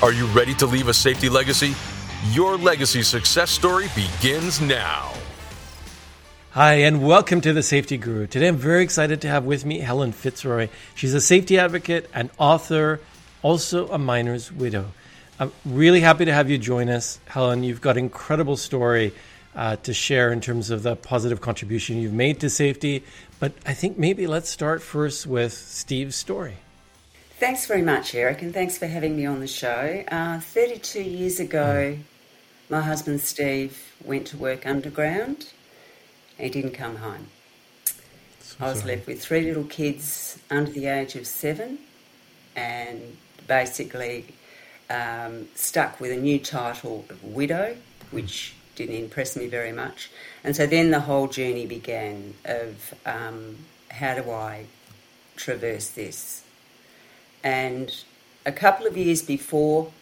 Are you ready to leave a safety legacy? Your legacy success story begins now. Hi, and welcome to the Safety Guru. Today I'm very excited to have with me Helen Fitzroy. She's a safety advocate and author, also a miner's widow. I'm really happy to have you join us, Helen. You've got an incredible story uh, to share in terms of the positive contribution you've made to safety. But I think maybe let's start first with Steve's story. Thanks very much, Eric, and thanks for having me on the show. Uh, 32 years ago, my husband Steve went to work underground he didn't come home. So I was sorry. left with three little kids under the age of seven and basically um, stuck with a new title of widow, which didn't impress me very much. And so then the whole journey began of um, how do I traverse this? And a couple of years before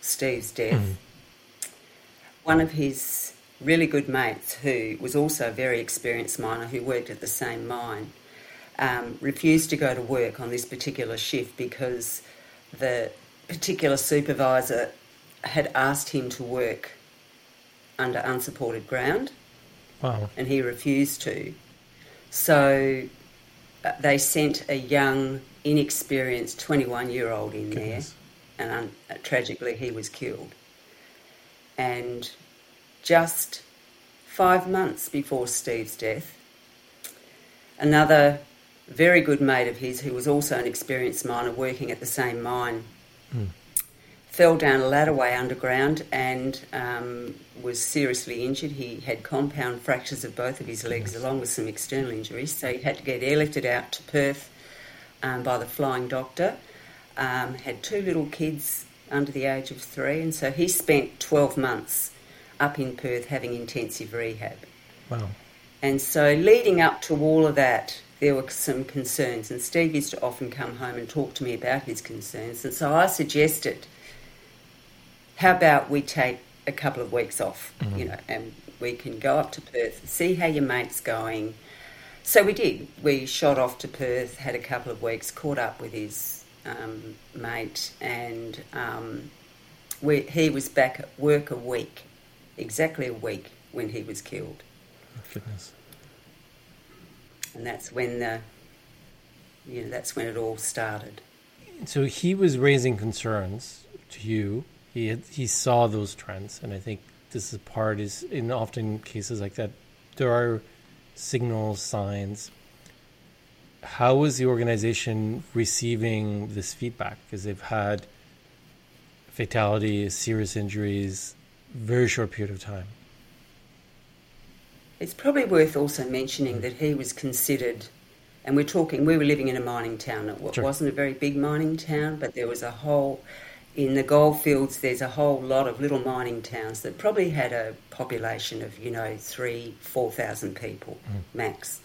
Steve's death, mm. one of his really good mates who was also a very experienced miner who worked at the same mine um, refused to go to work on this particular shift because the particular supervisor had asked him to work under unsupported ground. Wow. And he refused to. So uh, they sent a young, inexperienced 21 year old in Goodness. there, and un- tragically he was killed. And just five months before Steve's death. Another very good mate of his, who was also an experienced miner working at the same mine, mm. fell down a ladderway underground and um, was seriously injured. He had compound fractures of both of his legs, along with some external injuries. So he had to get airlifted out to Perth um, by the flying doctor. Um, had two little kids under the age of three, and so he spent 12 months up in Perth having intensive rehab. Wow. And so, leading up to all of that, there were some concerns, and Steve used to often come home and talk to me about his concerns. And so I suggested, how about we take a couple of weeks off, mm-hmm. you know, and we can go up to Perth, see how your mate's going. So we did. We shot off to Perth, had a couple of weeks, caught up with his um, mate, and um, we, he was back at work a week exactly a week when he was killed. Oh, goodness. And that's when the, you know, that's when it all started. So he was raising concerns to you. He had, he saw those trends, and I think this is part is in often cases like that there are signals, signs. How was the organization receiving this feedback? Because they've had fatalities, serious injuries, very short period of time. It's probably worth also mentioning that he was considered, and we're talking, we were living in a mining town. It sure. wasn't a very big mining town, but there was a whole, in the goldfields, there's a whole lot of little mining towns that probably had a population of, you know, three, 4,000 people mm. max.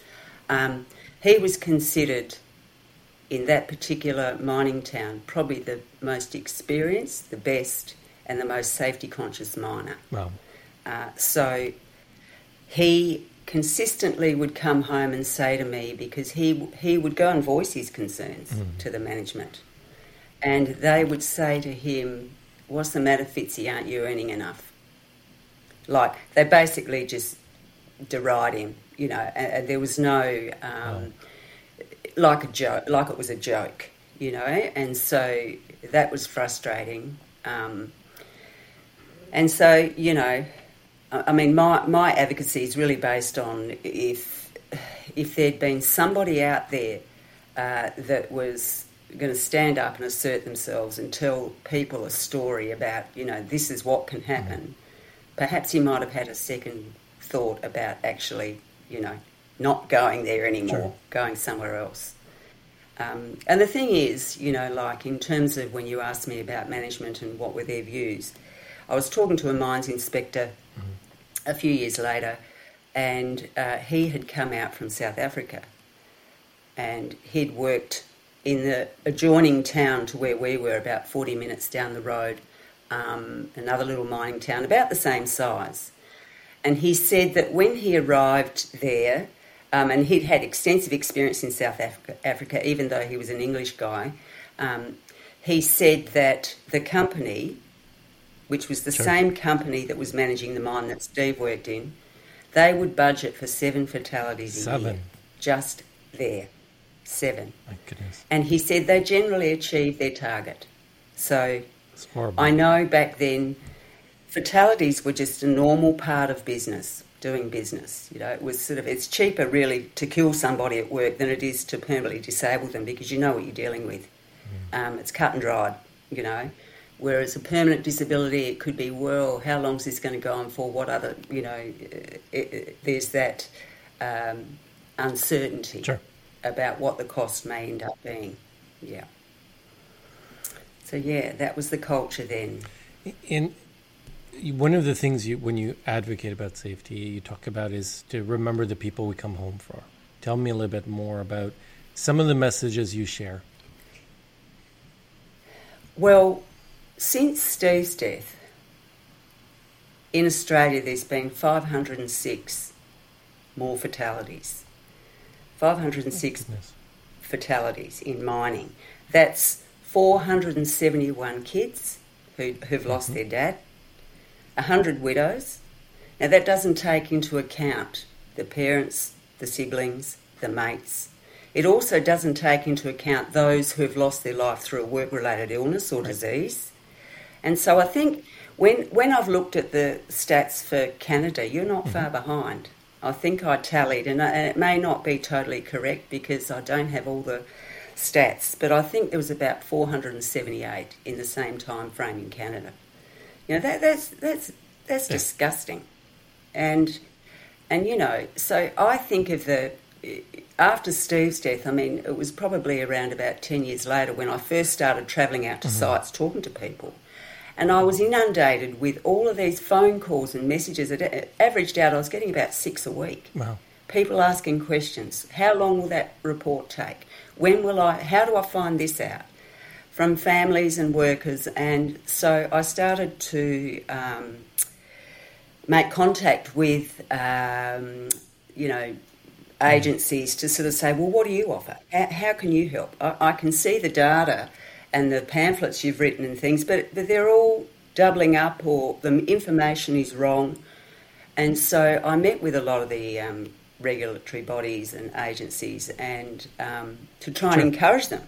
Um, he was considered in that particular mining town probably the most experienced, the best, and the most safety conscious miner. Wow. Uh, so he consistently would come home and say to me because he he would go and voice his concerns mm. to the management, and they would say to him, "What's the matter, Fitzy? Aren't you earning enough?" Like they basically just deride him, you know. And, and there was no um, like a joke, like it was a joke, you know. And so that was frustrating. Um, and so, you know, I mean, my, my advocacy is really based on if, if there'd been somebody out there uh, that was going to stand up and assert themselves and tell people a story about, you know, this is what can happen, perhaps he might have had a second thought about actually, you know, not going there anymore, sure. going somewhere else. Um, and the thing is, you know, like in terms of when you asked me about management and what were their views, I was talking to a mines inspector mm-hmm. a few years later, and uh, he had come out from South Africa, and he'd worked in the adjoining town to where we were, about 40 minutes down the road, um, another little mining town about the same size. And he said that when he arrived there, um, and he'd had extensive experience in South Africa, Africa even though he was an English guy. Um, he said that the company, which was the sure. same company that was managing the mine that Steve worked in, they would budget for seven fatalities seven. a year. Just there. Seven. My goodness. And he said they generally achieve their target. So I know back then fatalities were just a normal part of business doing business. You know, it was sort of it's cheaper really to kill somebody at work than it is to permanently disable them because you know what you're dealing with. Mm. Um, it's cut and dried. You know, whereas a permanent disability it could be well, how long is this going to go on for? What other you know? It, it, there's that um, uncertainty sure. About what the cost may end up being. Yeah. So yeah, that was the culture then. In one of the things you when you advocate about safety you talk about is to remember the people we come home for tell me a little bit more about some of the messages you share well since steve's death in australia there's been 506 more fatalities 506 oh, fatalities in mining that's 471 kids who, who've lost mm-hmm. their dad 100 widows. Now, that doesn't take into account the parents, the siblings, the mates. It also doesn't take into account those who have lost their life through a work related illness or disease. And so I think when, when I've looked at the stats for Canada, you're not mm-hmm. far behind. I think I tallied, and, I, and it may not be totally correct because I don't have all the stats, but I think there was about 478 in the same time frame in Canada. You know that that's that's that's yeah. disgusting, and and you know so I think of the after Steve's death. I mean, it was probably around about ten years later when I first started travelling out to mm-hmm. sites talking to people. And I was inundated with all of these phone calls and messages. It averaged out, I was getting about six a week. Wow. People asking questions. How long will that report take? When will I, how do I find this out? from families and workers. And so I started to um, make contact with, um, you know, agencies to sort of say, well, what do you offer? How, how can you help? I, I, can see the data and the pamphlets you've written and things, but, but they're all doubling up or the information is wrong. And so I met with a lot of the um, regulatory bodies and agencies and um, to try and encourage them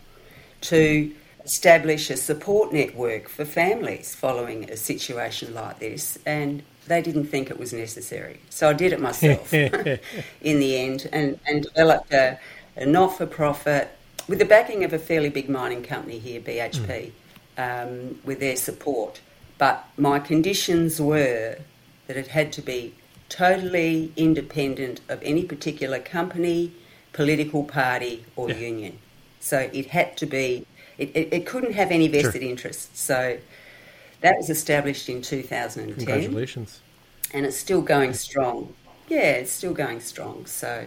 to establish a support network for families following a situation like this, and they didn't think it was necessary. So I did it myself in the end and, and developed a, a not for profit with the backing of a fairly big mining company here, BHP, mm. um, with their support. But my conditions were that it had to be totally independent of any particular company, political party, or yeah. union. So it had to be it, it, it couldn't have any vested sure. interest. So that was established in 2010. Congratulations. And it's still going strong. Yeah, it's still going strong. So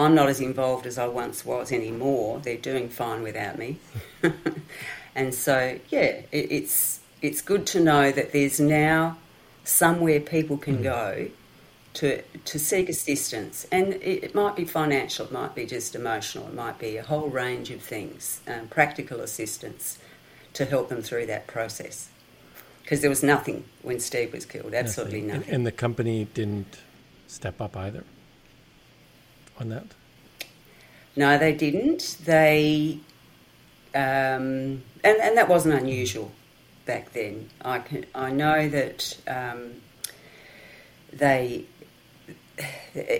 I'm not as involved as I once was anymore. They're doing fine without me. and so, yeah, it, it's, it's good to know that there's now somewhere people can mm. go to to seek assistance, and it, it, might be financial, it might be just emotional, it might be a whole range of things, um, practical assistance to help them through that process. Because there was nothing when Steve was killed, absolutely nothing. And, and the company didn't step up either on that. No, they didn't. They um, and and that wasn't unusual back then. I can I know that um, they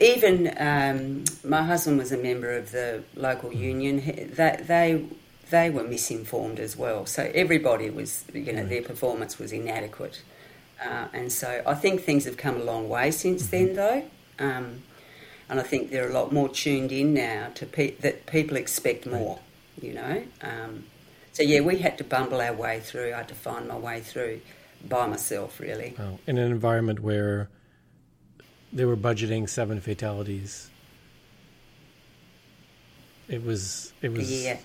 even um, my husband was a member of the local union. They, they they were misinformed as well. So everybody was, you know, their performance was inadequate. Uh, and so I think things have come a long way since mm-hmm. then, though. Um, and I think they're a lot more tuned in now to pe- that people expect more. you know. Um, so yeah, we had to bumble our way through. I had to find my way through by myself, really. Oh, in an environment where they were budgeting seven fatalities, it was it was Yeah,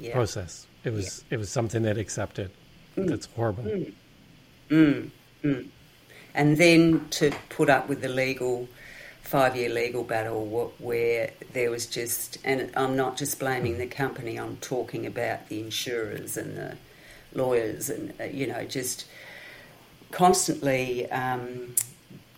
a yeah. process. It was it was something that accepted. Mm. That's horrible. Mm. Mm. and then to put up with the legal five year legal battle where there was just and I'm not just blaming the company I'm talking about the insurers and the lawyers and uh, you know just constantly um,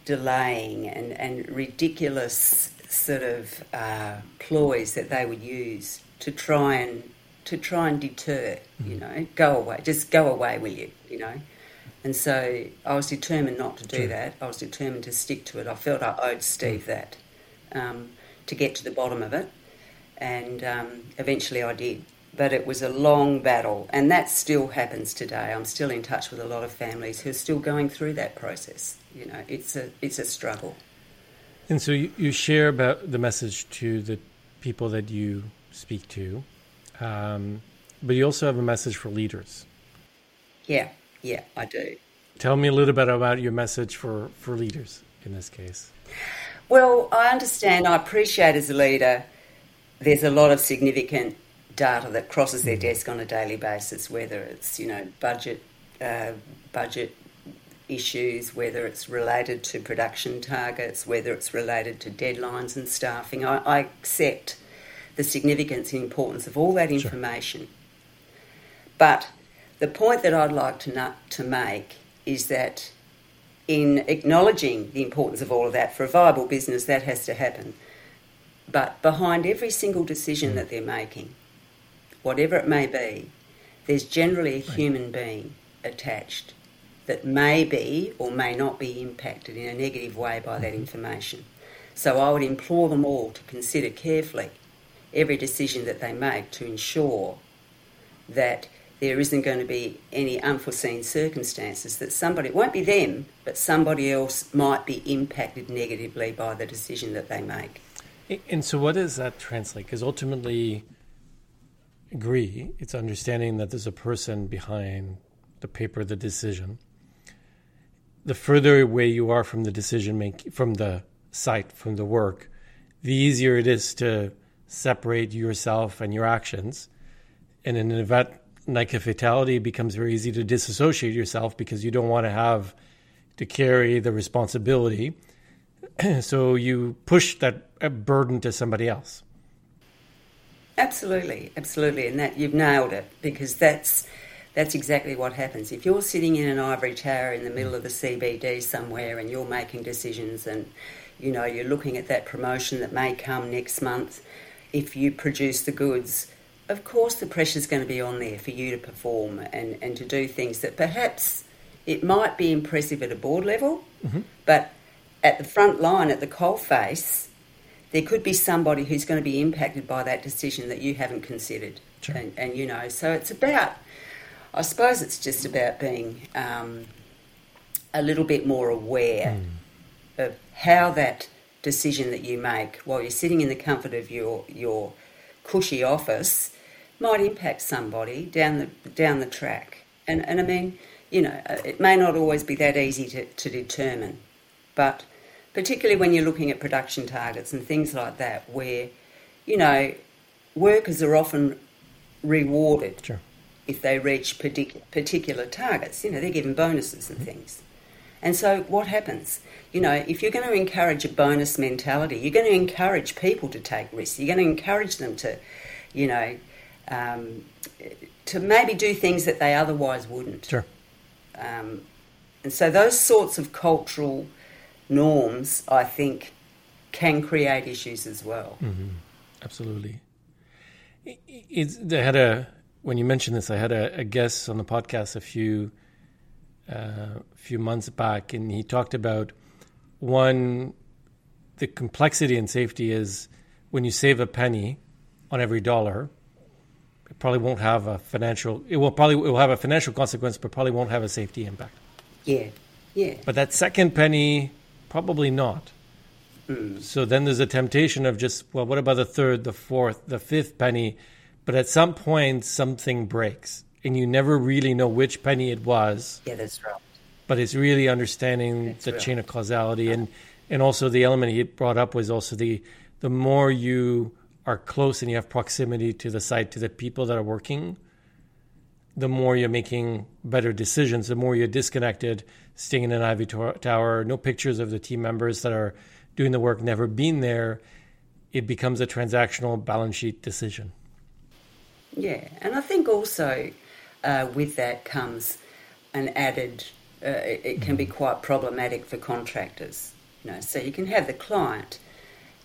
delaying and, and ridiculous sort of uh, ploys that they would use to try and to try and deter you know go away just go away will you you know and so I was determined not to do that. I was determined to stick to it. I felt I owed Steve that um, to get to the bottom of it. And um, eventually I did. But it was a long battle. And that still happens today. I'm still in touch with a lot of families who are still going through that process. You know, it's a, it's a struggle. And so you, you share about the message to the people that you speak to, um, but you also have a message for leaders. Yeah, yeah, I do. Tell me a little bit about your message for, for leaders in this case. Well, I understand, I appreciate as a leader, there's a lot of significant data that crosses their desk on a daily basis, whether it's, you know, budget, uh, budget issues, whether it's related to production targets, whether it's related to deadlines and staffing. I, I accept the significance and importance of all that information. But the point that I'd like to, no- to make is that in acknowledging the importance of all of that for a viable business, that has to happen. But behind every single decision that they're making, whatever it may be, there's generally a human being attached that may be or may not be impacted in a negative way by that mm-hmm. information. So I would implore them all to consider carefully every decision that they make to ensure that there isn't going to be any unforeseen circumstances that somebody, it won't be them, but somebody else might be impacted negatively by the decision that they make. And so, what does that translate? Because ultimately, agree, it's understanding that there's a person behind the paper, the decision. The further away you are from the decision make from the site, from the work, the easier it is to separate yourself and your actions. And in an event like a fatality, it becomes very easy to disassociate yourself because you don't want to have to carry the responsibility. so you push that uh, burden to somebody else. Absolutely, absolutely, and that you've nailed it because that's that's exactly what happens. If you're sitting in an ivory tower in the middle of the CBD somewhere and you're making decisions and you know you're looking at that promotion that may come next month, if you produce the goods, of course the pressure's going to be on there for you to perform and, and to do things that perhaps it might be impressive at a board level, but at the front line, at the coal face, there could be somebody who's going to be impacted by that decision that you haven't considered. Sure. And, and, you know, so it's about, I suppose it's just about being um, a little bit more aware of how that decision that you make while you're sitting in the comfort of your, your cushy office might impact somebody down the, down the track. And, and I mean, you know, uh, it may not always be that easy to, to determine, but particularly when you're looking at production targets and things like that, where, you know, workers are often rewarded Sure. if they reach partic- particular targets. You know, they're given bonuses and things. And so what happens? You know, if you're going to encourage a bonus mentality, you're going to encourage people to take risks. You're going to encourage them to, you know, um, to maybe do things that they otherwise wouldn't. Sure. Um, and so those sorts of cultural norms, I think, can create issues as well. Absolutely. I- I- It's, I had a when you mentioned this, I had a, a guest on the podcast a few uh, few months back, and he talked about one the complexity and safety is when you save a penny on every dollar, it probably won't have a financial. It will probably it will have a financial consequence, but probably won't have a safety impact. Yeah, yeah, But that second penny, probably not. Mm. So then there's a temptation of just, well, what about the third, the fourth, the fifth penny? but at some point something breaks, and you never really know which penny it was. Yeah, that's right. But it's really understanding That's the right. chain of causality, and and also the element he brought up was also the the more you are close and you have proximity to the site to the people that are working, the more you're making better decisions. The more you're disconnected, staying in an ivy to- tower, no pictures of the team members that are doing the work, never been there. It becomes a transactional balance sheet decision. Yeah, and I think also uh, with that comes an added. Uh, it, it can be quite problematic for contractors. You know, so you can have the client,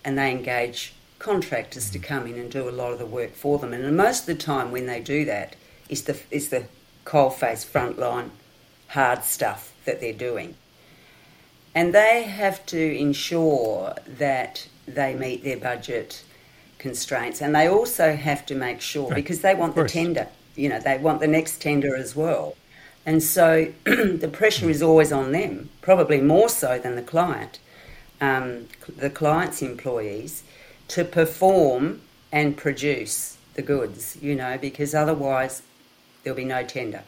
and they engage contractors to come in and do a lot of the work for them. And most of the time, when they do that, is the is the coalface frontline hard stuff that they're doing, and they have to ensure that they meet their budget constraints, and they also have to make sure Right. because they want the tender. You know, they want the next tender as well, and so the pressure is always on them, probably more so than the client, um, the client's employees, to perform and produce the goods. You know, because otherwise there'll be no tender.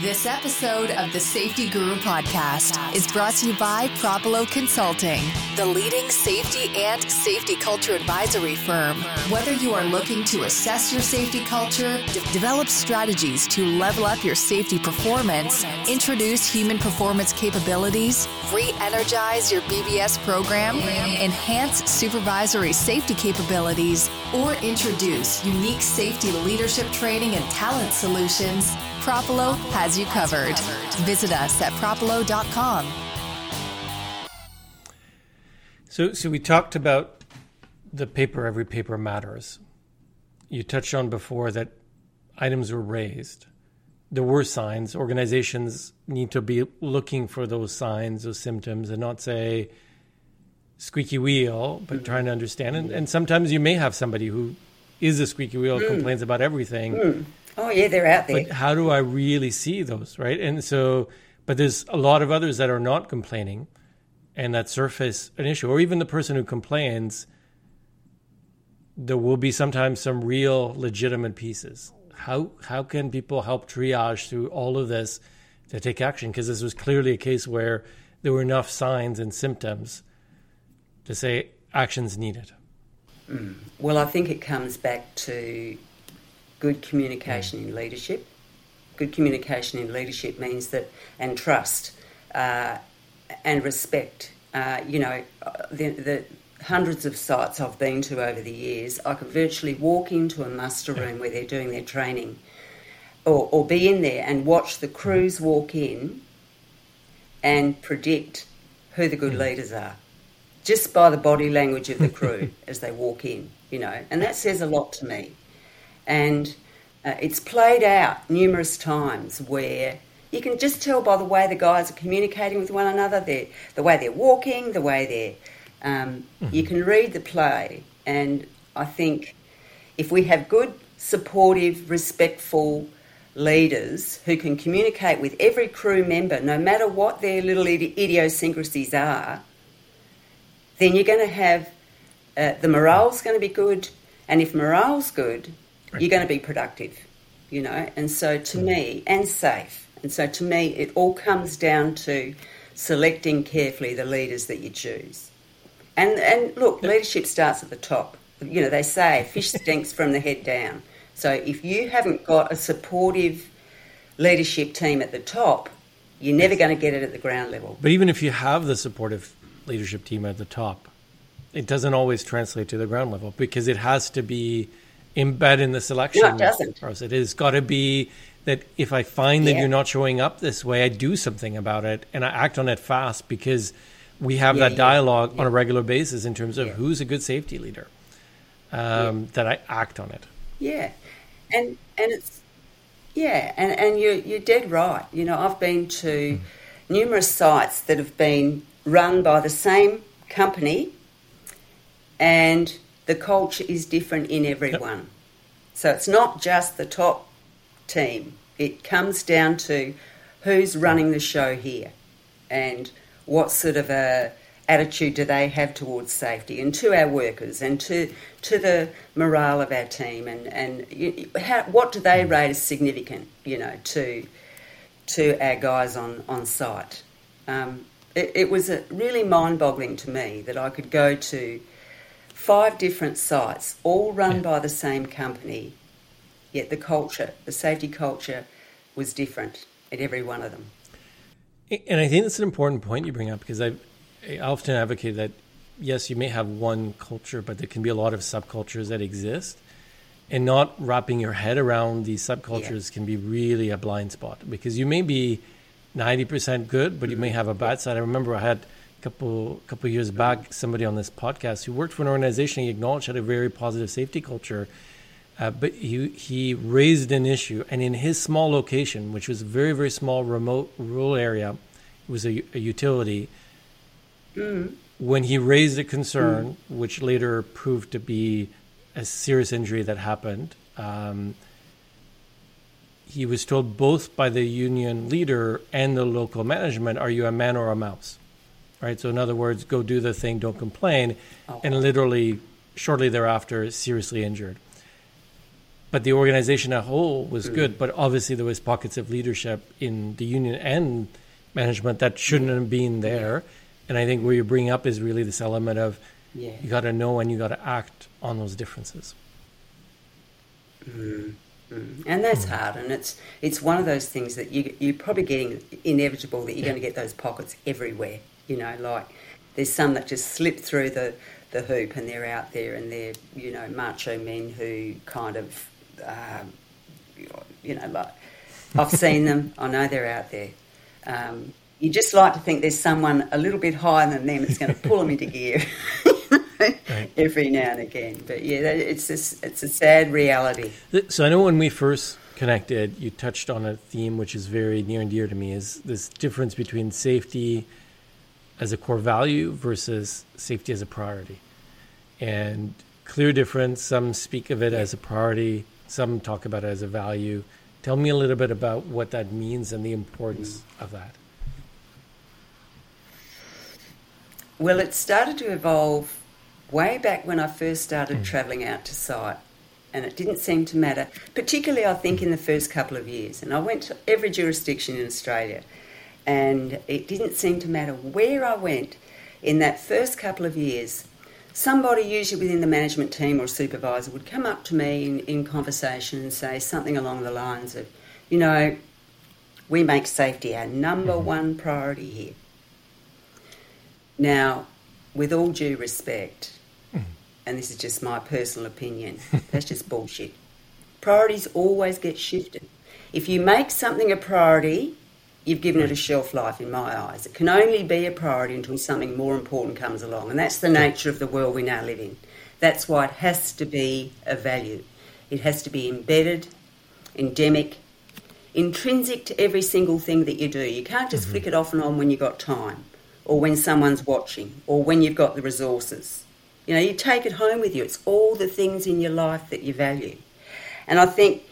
This episode of the Safety Guru podcast is brought to you by Propulo Consulting, the leading safety and safety culture advisory firm. Whether you are looking to assess your safety culture, de- develop strategies to level up your safety performance, introduce human performance capabilities, re energize your BBS program, enhance supervisory safety capabilities, or introduce unique safety leadership training and talent solutions, Propulo has you covered. Visit us at propulo.com. So, so we talked about the paper. Every paper matters. You touched on before that items were raised. There were signs. Organizations need to be looking for those signs, those symptoms, and not say squeaky wheel, but mm-hmm. trying to understand. And, mm-hmm. and sometimes you may have somebody who is a squeaky wheel, mm. complains about everything. Mm. Oh yeah, they're out there. But how do I really see those, right? And so, but there's a lot of others that are not complaining and that surface an issue, or even the person who complains, there will be sometimes some real legitimate pieces. How how can people help triage through all of this to take action? Because this was clearly a case where there were enough signs and symptoms to say actions needed. Mm. Well, I think it comes back to good communication in leadership. Good communication in leadership means that, and trust, uh, and respect. Uh, you know, uh, the, the hundreds of sites I've been to over the years, I could virtually walk into a muster room where they're doing their training, or, or be in there and watch the crews walk in and predict who the good leaders are just by the body language of the crew as they walk in, you know, and that says a lot to me. And uh, it's played out numerous times where you can just tell by the way the guys are communicating with one another, the way they're walking, the way they're. Um, You can read the play, and I think if we have good, supportive, respectful leaders who can communicate with every crew member, no matter what their little idi- idiosyncrasies are, then you're going to have uh, the morale's going to be good, and if morale's good, you're going to be productive, you know. And so, to me, and safe. And so, to me, it all comes down to selecting carefully the leaders that you choose. And and look, leadership starts at the top. You know, they say fish stinks from the head down. So if you haven't got a supportive leadership team at the top, you're never going to get it at the ground level. But even if you have the supportive leadership team at the top, it doesn't always translate to the ground level because it has to be embedded in the selection No, it doesn't. process. It has got to be that if I find that Yeah. you're not showing up this way, I do something about it and I act on it fast because we have Yeah, that yeah, dialogue on a regular basis in terms of Yeah. who's a good safety leader. Um, That I act on it. Yeah, and and it's yeah, and and you're you're dead right. You know, I've been to numerous sites that have been run by the same company, and the culture is different in everyone. So it's not just the top team. It comes down to who's running the show here, and what sort of a attitude do they have towards safety and to our workers and to to the morale of our team and and how, what do they rate as significant you know to to our guys on on site um, it, it, was really mind-boggling to me that I could go to five different sites all run yeah. by the same company yet the culture the safety culture was different at every one of them and I think that's an important point you bring up because I've I often advocate that yes, you may have one culture, but there can be a lot of subcultures that exist. And not wrapping your head around these subcultures yeah. can be really a blind spot because you may be 90% good, but you may mm-hmm. have a bad side. I remember I had couple couple years back somebody on this podcast who worked for an organization he acknowledged had a very positive safety culture, uh, but he he raised an issue, and in his small location, which was a very very small remote rural area, it was a, a utility Mm. When he raised a concern, mm. which later proved to be a serious injury that happened, um, he was told both by the union leader and the local management, "Are you a man or a mouse?" Right. So, in other words, go do the thing, don't complain, oh. and literally shortly thereafter, seriously injured. But the organization as a whole was mm. good, but obviously there was pockets of leadership in the union and management that shouldn't have been there. And I think where you bring up is really this element of yeah. you got to know and you got to act on those differences. Mm, mm. And that's mm. hard, and it's it's one of those things that you you're probably getting inevitable that you're yeah. going to get those pockets everywhere. You know, like there's some that just slip through the the hoop and they're out there and they're you know macho men who kind of um, you know like I've seen them. I know they're out there. Um, you just like to think there's someone a little bit higher than them that's going to pull them into gear right. every now and again. But yeah, it's a, it's a sad reality. So I know when we first connected, you touched on a theme which is very near and dear to me: is this difference between safety as a core value versus safety as a priority. And clear difference. Some speak of it as a priority. Some talk about it as a value. Tell me a little bit about what that means and the importance of that. Well, it started to evolve way back when I first started mm. travelling out to site, and it didn't seem to matter, particularly I think in the first couple of years. And I went to every jurisdiction in Australia, and it didn't seem to matter where I went in that first couple of years. Somebody, usually within the management team or supervisor, would come up to me in, in conversation and say something along the lines of, you know, we make safety our number mm-hmm. one priority here. Now, with all due respect, mm. and this is just my personal opinion, that's just bullshit. Priorities always get shifted. If you make something a priority, you've given it a shelf life in my eyes. It can only be a priority until something more important comes along, and that's the nature of the world we now live in. That's why it has to be a value. It has to be embedded, endemic, intrinsic to every single thing that you do. You can't just mm-hmm. flick it off and on when you've got time or when someone's watching or when you've got the resources. You know, you take it home with you. It's all the things in your life that you value. And I think,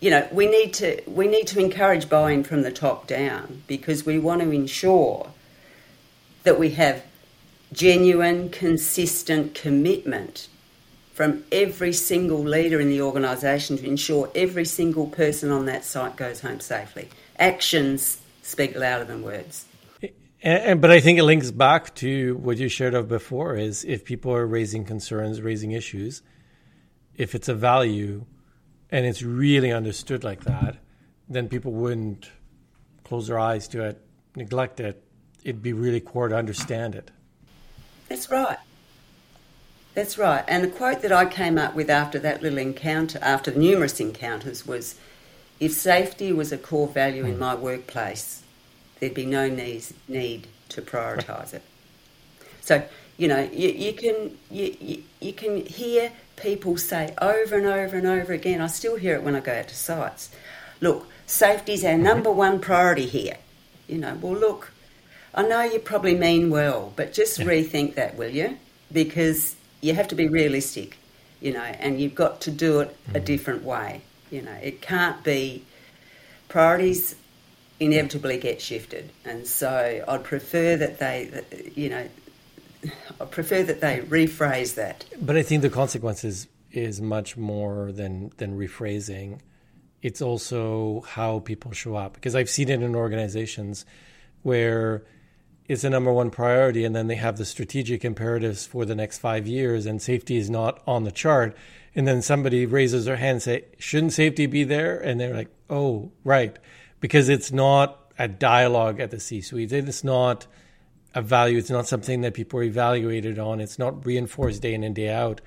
you know, we need to we need to encourage buying from the top down because we want to ensure that we have genuine, consistent commitment from every single leader in the organisation to ensure every single person on that site goes home safely. Actions speak louder than words. And, and, but I think it links back to what you shared of before: is if people are raising concerns, raising issues, if it's a value, and it's really understood like that, then people wouldn't close their eyes to it, neglect it. It'd be really core to understand it. That's right. That's right. And a quote that I came up with after that little encounter, after the numerous encounters, was if safety was a core value in hmm. my workplace, there'd be no need, need to prioritise it. So, you know, you, you can you, you, you can hear people say over and over and over again, I still hear it when I go out to sites, look, safety's our mm-hmm. number one priority here. You know, well, look, I know you probably mean well, but just yeah. rethink that, will you? Because you have to be realistic, you know, and you've got to do it mm-hmm. a different way. You know, it can't be priorities inevitably get shifted. And so I'd prefer that they, you know, I prefer that they rephrase that. But I think the consequences is much more than than rephrasing. It's also how people show up. Because I've seen it in organizations where it's a number one priority and then they have the strategic imperatives for the next five years and safety is not on the chart. And then somebody raises their hand and say shouldn't safety be there? And they're like oh right. Because it's not a dialogue at the c-suite. It's not a value. It's not something that people are evaluated on. It's not reinforced day in and day out.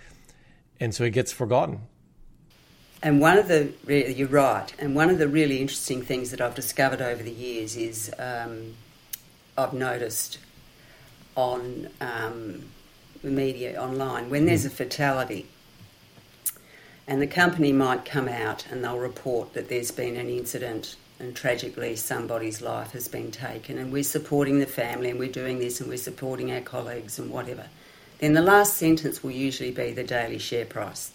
And so it gets forgotten. And one of the you're right. And one of the really interesting things that i've discovered over the years is um, I've noticed on um, the media online when there's a fatality and the company might come out and they'll report that there's been an incident and tragically somebody's life has been taken and we're supporting the family and we're doing this and we're supporting our colleagues and whatever. Then the last sentence will usually be the daily share price.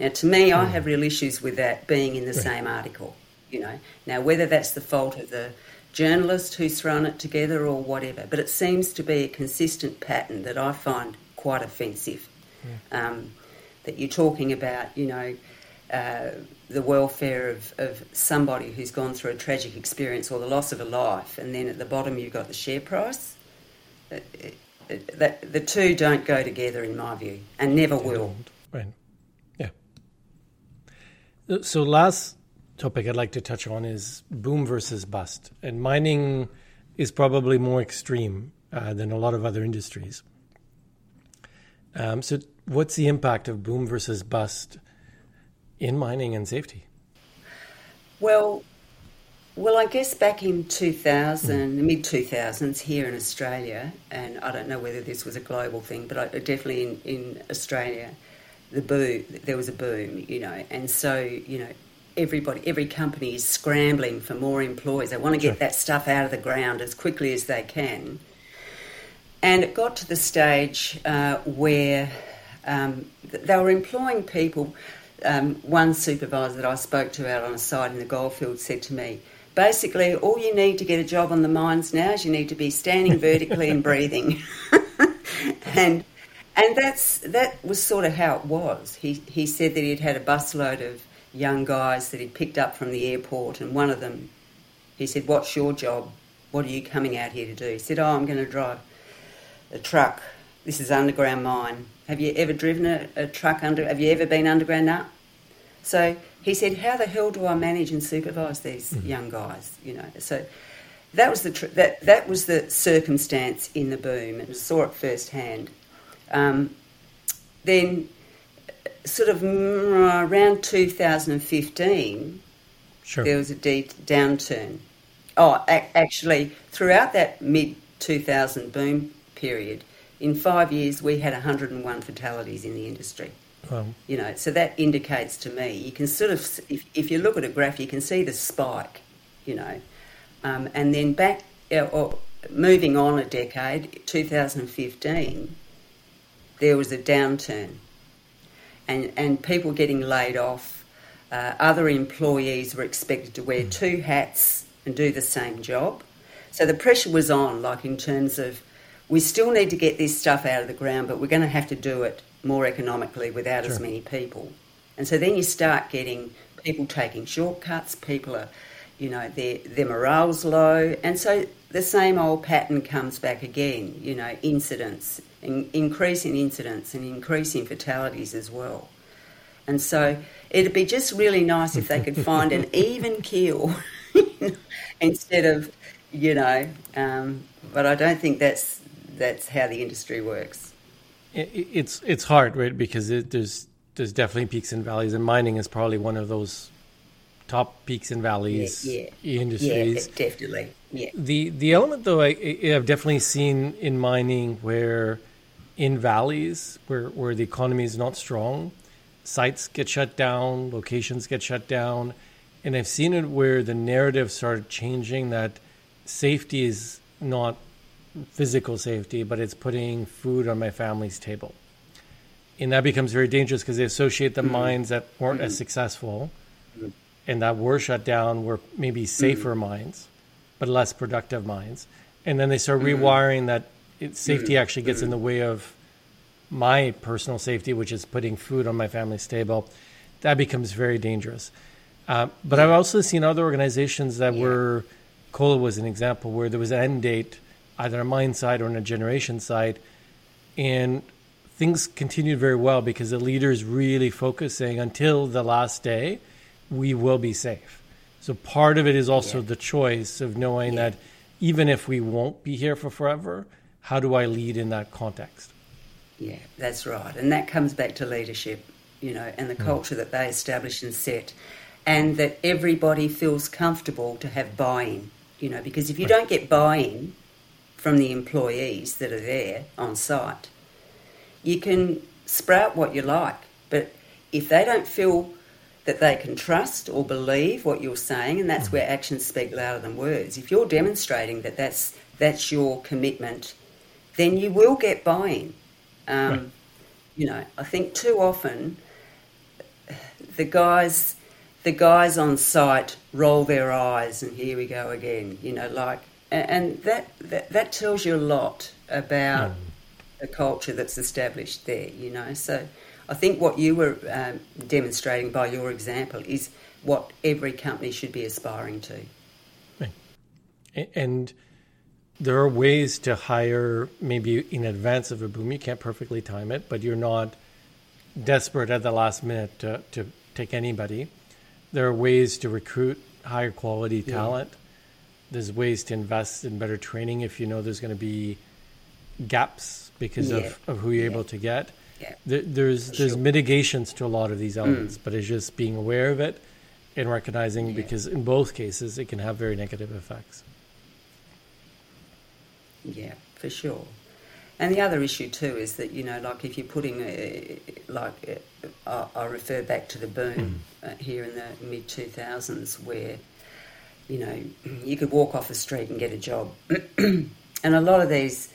Now, to me, I have real issues with that being in the same article. You know, now whether that's the fault of the journalist who's thrown it together or whatever. But it seems to be a consistent pattern that I find quite offensive. Yeah. Um, that you're talking about, you know, uh, the welfare of, of somebody who's gone through a tragic experience or the loss of a life, and then at the bottom you've got the share price. It, it, it, that, the two don't go together, in my view, and never will. Right. Yeah. So last topic I'd like to touch on is boom versus bust. And mining is probably more extreme uh, than a lot of other industries. Um, so, what's the impact of boom versus bust in mining and safety? Well, well, I guess back in 2000, mm. the mid 2000s here in Australia, and I don't know whether this was a global thing, but I, definitely in, in Australia, the boom, there was a boom, you know, and so, you know, everybody, every company is scrambling for more employees. They want to get sure. that stuff out of the ground as quickly as they can. And it got to the stage uh, where um, they were employing people. Um, one supervisor that I spoke to out on a site in the goldfield said to me, basically, all you need to get a job on the mines now is you need to be standing vertically and breathing. and and that's that was sort of how it was. He he said that he'd had a busload of young guys that he'd picked up from the airport, and one of them, he said, What's your job? What are you coming out here to do? He said, Oh, I'm going to drive a truck. This is underground mine. Have you ever driven a, a truck under? Have you ever been underground? No. So he said, How the hell do I manage and supervise these mm-hmm. young guys? You know, so that was the tr- that that was the circumstance in the boom, and saw it firsthand. Um, then sort of mm, around 2015, sure. there was a deep downturn. Oh, a- actually, throughout that mid 2000 boom period, in five years we had 101 fatalities in the industry. You know, so that indicates to me you can sort of, if, if you look at a graph, you can see the spike. You know, um, and then back uh, or moving on a decade, 2015, there was a downturn and, and people getting laid off. Uh, other employees were expected to wear hmm. two hats and do the same job. So the pressure was on, like in terms of we still need to get this stuff out of the ground, but we're going to have to do it more economically without sure. as many people. And so then you start getting people taking shortcuts, people are, you know, their, their morale's low. And so the same old pattern comes back again, you know, incidents in, increasing incidents and increasing fatalities as well. And so it'd be just really nice if they could find an even keel instead of, you know, um, but I don't think that's that's how the industry works. It's it's hard, right? Because it, there's there's definitely peaks and valleys, and mining is probably one of those top peaks and valleys yeah, yeah. industries. Yeah, definitely. Yeah. The the element though I, I've definitely seen in mining where in valleys where, where the economy is not strong, sites get shut down, locations get shut down. And I've seen it where the narrative started changing that safety is not physical safety, but it's putting food on my family's table. And that becomes very dangerous because they associate the mm-hmm. mines that weren't mm-hmm. as successful and that were shut down were maybe safer mm. mines, but less productive mines. And then they start mm. rewiring that it, safety mm. actually gets in the way of my personal safety, which is putting food on my family's table. That becomes very dangerous. Uh, but I've also seen other organizations that yeah. were, Kola was an example, where there was an end date, either a mine side or on a generation side, and things continued very well because the leaders really focusing until the last day, we will be safe. So part of it is also yeah. the choice of knowing yeah. that even if we won't be here for forever, how do I lead in that context? Yeah, that's right. And that comes back to leadership, you know, and the mm. culture that they establish and set, and that everybody feels comfortable to have buy in, you know, because if you right. don't get buy in from the employees that are there on site, you can sprout what you like, but if they don't feel that they can trust or believe what you're saying, and that's mm-hmm. where actions speak louder than words. If you're demonstrating that that's that's your commitment, then you will get buy-in. Um, right. You know, I think too often the guys the guys on site roll their eyes and here we go again. You know, like and that that, that tells you a lot about. Mm the culture that's established there, you know. So I think what you were um, demonstrating by your example is what every company should be aspiring to. And there are ways to hire maybe in advance of a boom. You can't perfectly time it, but you're not desperate at the last minute to, to take anybody. There are ways to recruit higher quality talent. Yeah. There's ways to invest in better training if you know there's going to be gaps because yeah. of, of who you're yeah. able to get. Yeah. There, there's For there's sure. mitigations to a lot of these elements, mm. but it's just being aware of it and recognizing yeah. because in both cases it can have very negative effects. Yeah, for sure. And the other issue too is that you know, like if you're putting, a, like I refer back to the boom mm. uh, here in the mid 2000s, where you know you could walk off the street and get a job, and a lot of these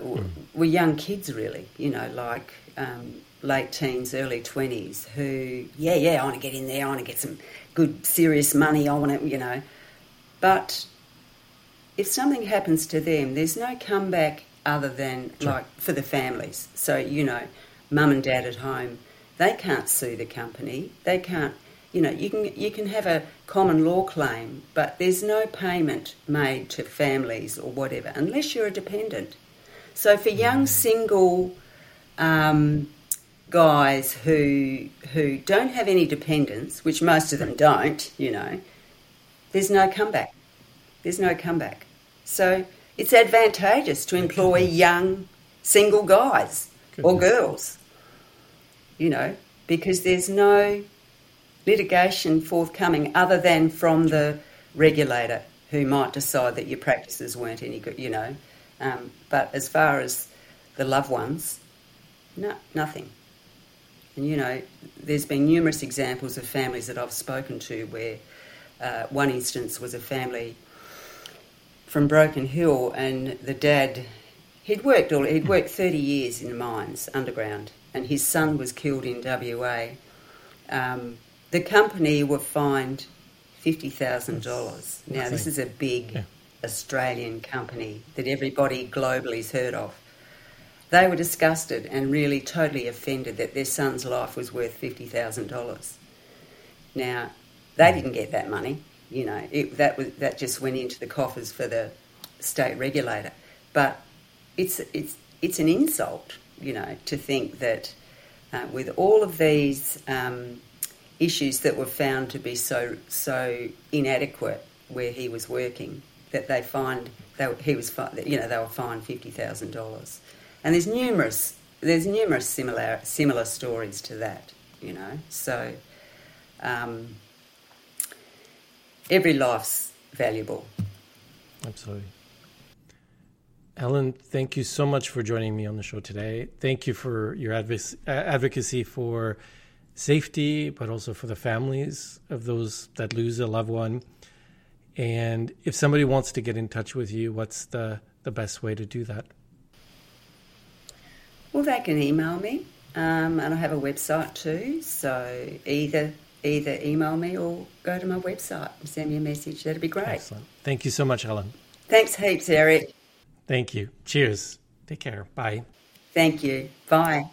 mm. were young kids, really, you know, like um, late teens, early 20s, who, yeah, yeah, I want to get in there, I want to get some good, serious money, I want to, you know. But if something happens to them, there's no comeback other than sure. like for the families. So, you know, mum and dad at home, they can't sue the company. They can't, you know, you can you can have a common law claim, but there's no payment made to families or whatever unless you're a dependent. So for young single um, guys who who don't have any dependents, which most of them don't, you know, there's no comeback. There's no comeback. So it's advantageous to employ young single guys or girls, you know, because there's no litigation forthcoming other than from the regulator who might decide that your practices weren't any good, you know. Um, but as far as the loved ones, no, nothing. And you know, there's been numerous examples of families that I've spoken to where uh, one instance was a family from Broken Hill, and the dad he'd worked all he'd worked 30 years in the mines underground, and his son was killed in WA. Um, the company were fined fifty thousand dollars. Now this is a big yeah. Australian company that everybody globally's heard of. They were disgusted and really totally offended that their son's life was worth $50,000. Now, they didn't get that money, you know, it, that, was, that just went into the coffers for the state regulator. But it's, it's, it's an insult, you know, to think that uh, with all of these um, issues that were found to be so, so inadequate where he was working, that they find they, he was you know they were fined fifty thousand dollars, and there's numerous there's numerous similar similar stories to that, you know. So um, every life's valuable. Absolutely. Helen, thank you so much for joining me on the show today. Thank you for your advocacy for safety, but also for the families of those that lose a loved one. And if somebody wants to get in touch with you, what's the, the best way to do that? Well, they can email me, um, and I have a website too. So either either email me or go to my website and send me a message. That'd be great. Excellent. Thank you so much, Helen. Thanks heaps, Eric. Thank you. Cheers. Take care. Bye. Thank you. Bye.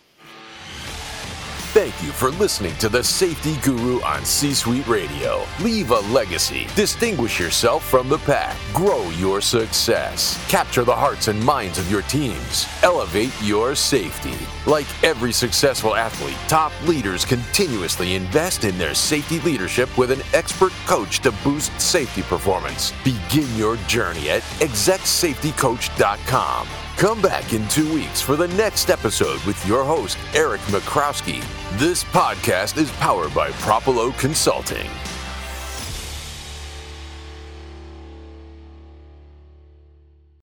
Thank you for listening to the Safety Guru on C Suite Radio. Leave a legacy. Distinguish yourself from the pack. Grow your success. Capture the hearts and minds of your teams. Elevate your safety. Like every successful athlete, top leaders continuously invest in their safety leadership with an expert coach to boost safety performance. Begin your journey at execsafetycoach.com. Come back in two weeks for the next episode with your host, Eric Michrowski. This podcast is powered by Propulo Consulting.